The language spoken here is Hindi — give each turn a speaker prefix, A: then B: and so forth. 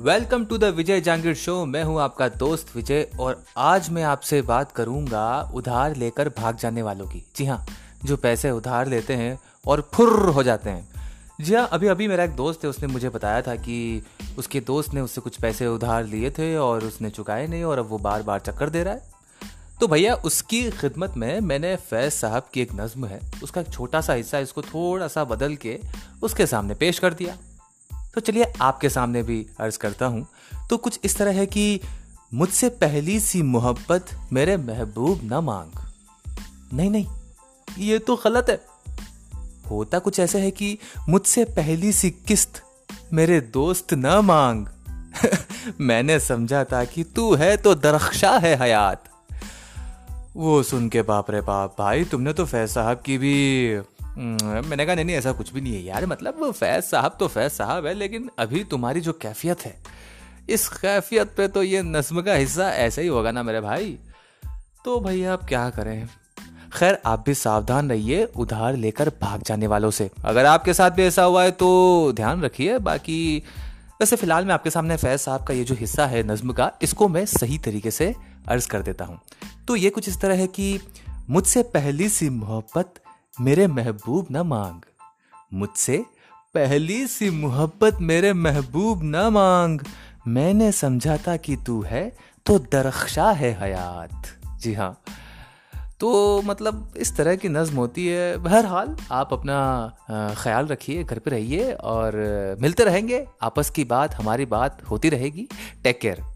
A: Welcome to the Vijay Jangir show मैं हूँ आपका दोस्त विजय और आज मैं आपसे बात करूँगा उधार लेकर भाग जाने वालों की। जी हाँ जो पैसे उधार लेते हैं और फुर्र हो जाते हैं। जी हाँ अभी अभी मेरा एक दोस्त है, उसने मुझे बताया था कि उसके दोस्त ने उससे कुछ पैसे उधार लिए थे और उसने चुकाए नहीं और अब वो बार बार चक्कर दे रहा है। तो भैया, उसकी खिदमत में मैंने फैज साहब की एक नज्म है। उसका एक छोटा सा हिस्सा इसको थोड़ा सा बदल के उसके सामने पेश कर दिया। तो चलिए आपके सामने भी अर्ज़ करता हूँ। तो कुछ इस तरह है कि मुझसे पहली सी मोहब्बत मेरे महबूब न मांग। नहीं नहीं, ये तो गलत है। होता कुछ ऐसा है कि मुझसे पहली सी किस्त मेरे दोस्त न मांग। मैंने समझा था कि तू है तो दरख्शा है हयात। वो सुन के बाप रे बाप, भाई, तुमने तो फैज साहब की भी मैंने कहा, नहीं नहीं, ऐसा कुछ भी नहीं है यार। मतलब फैज साहब तो फैज साहब है, लेकिन अभी तुम्हारी जो कैफियत है, इस कैफियत पे तो ये नज्म का हिस्सा ऐसा ही होगा ना मेरे भाई। तो भैया, आप क्या करें? खैर, आप भी सावधान रहिए, उधार लेकर भाग जाने वालों से। अगर आपके साथ भी ऐसा हुआ है तो ध्यान रखिए। बाकी, वैसे फ़िलहाल मैं आपके सामने फैज साहब का ये जो हिस्सा है नज्म का, इसको मैं सही तरीके से अर्ज़ कर देता हूँ। तो ये कुछ इस तरह है कि, मुझसे पहली सी मोहब्बत मेरे महबूब न मांग। मुझसे पहली सी मोहब्बत मेरे महबूब न मांग। मैंने समझा था कि तू है तो दरख्शा है हयात। जी हाँ। तो मतलब इस तरह की नज्म होती है। बहरहाल, आप अपना ख्याल रखिए, घर पे रहिए और मिलते रहेंगे। आपस की बात, हमारी बात होती रहेगी। Take care.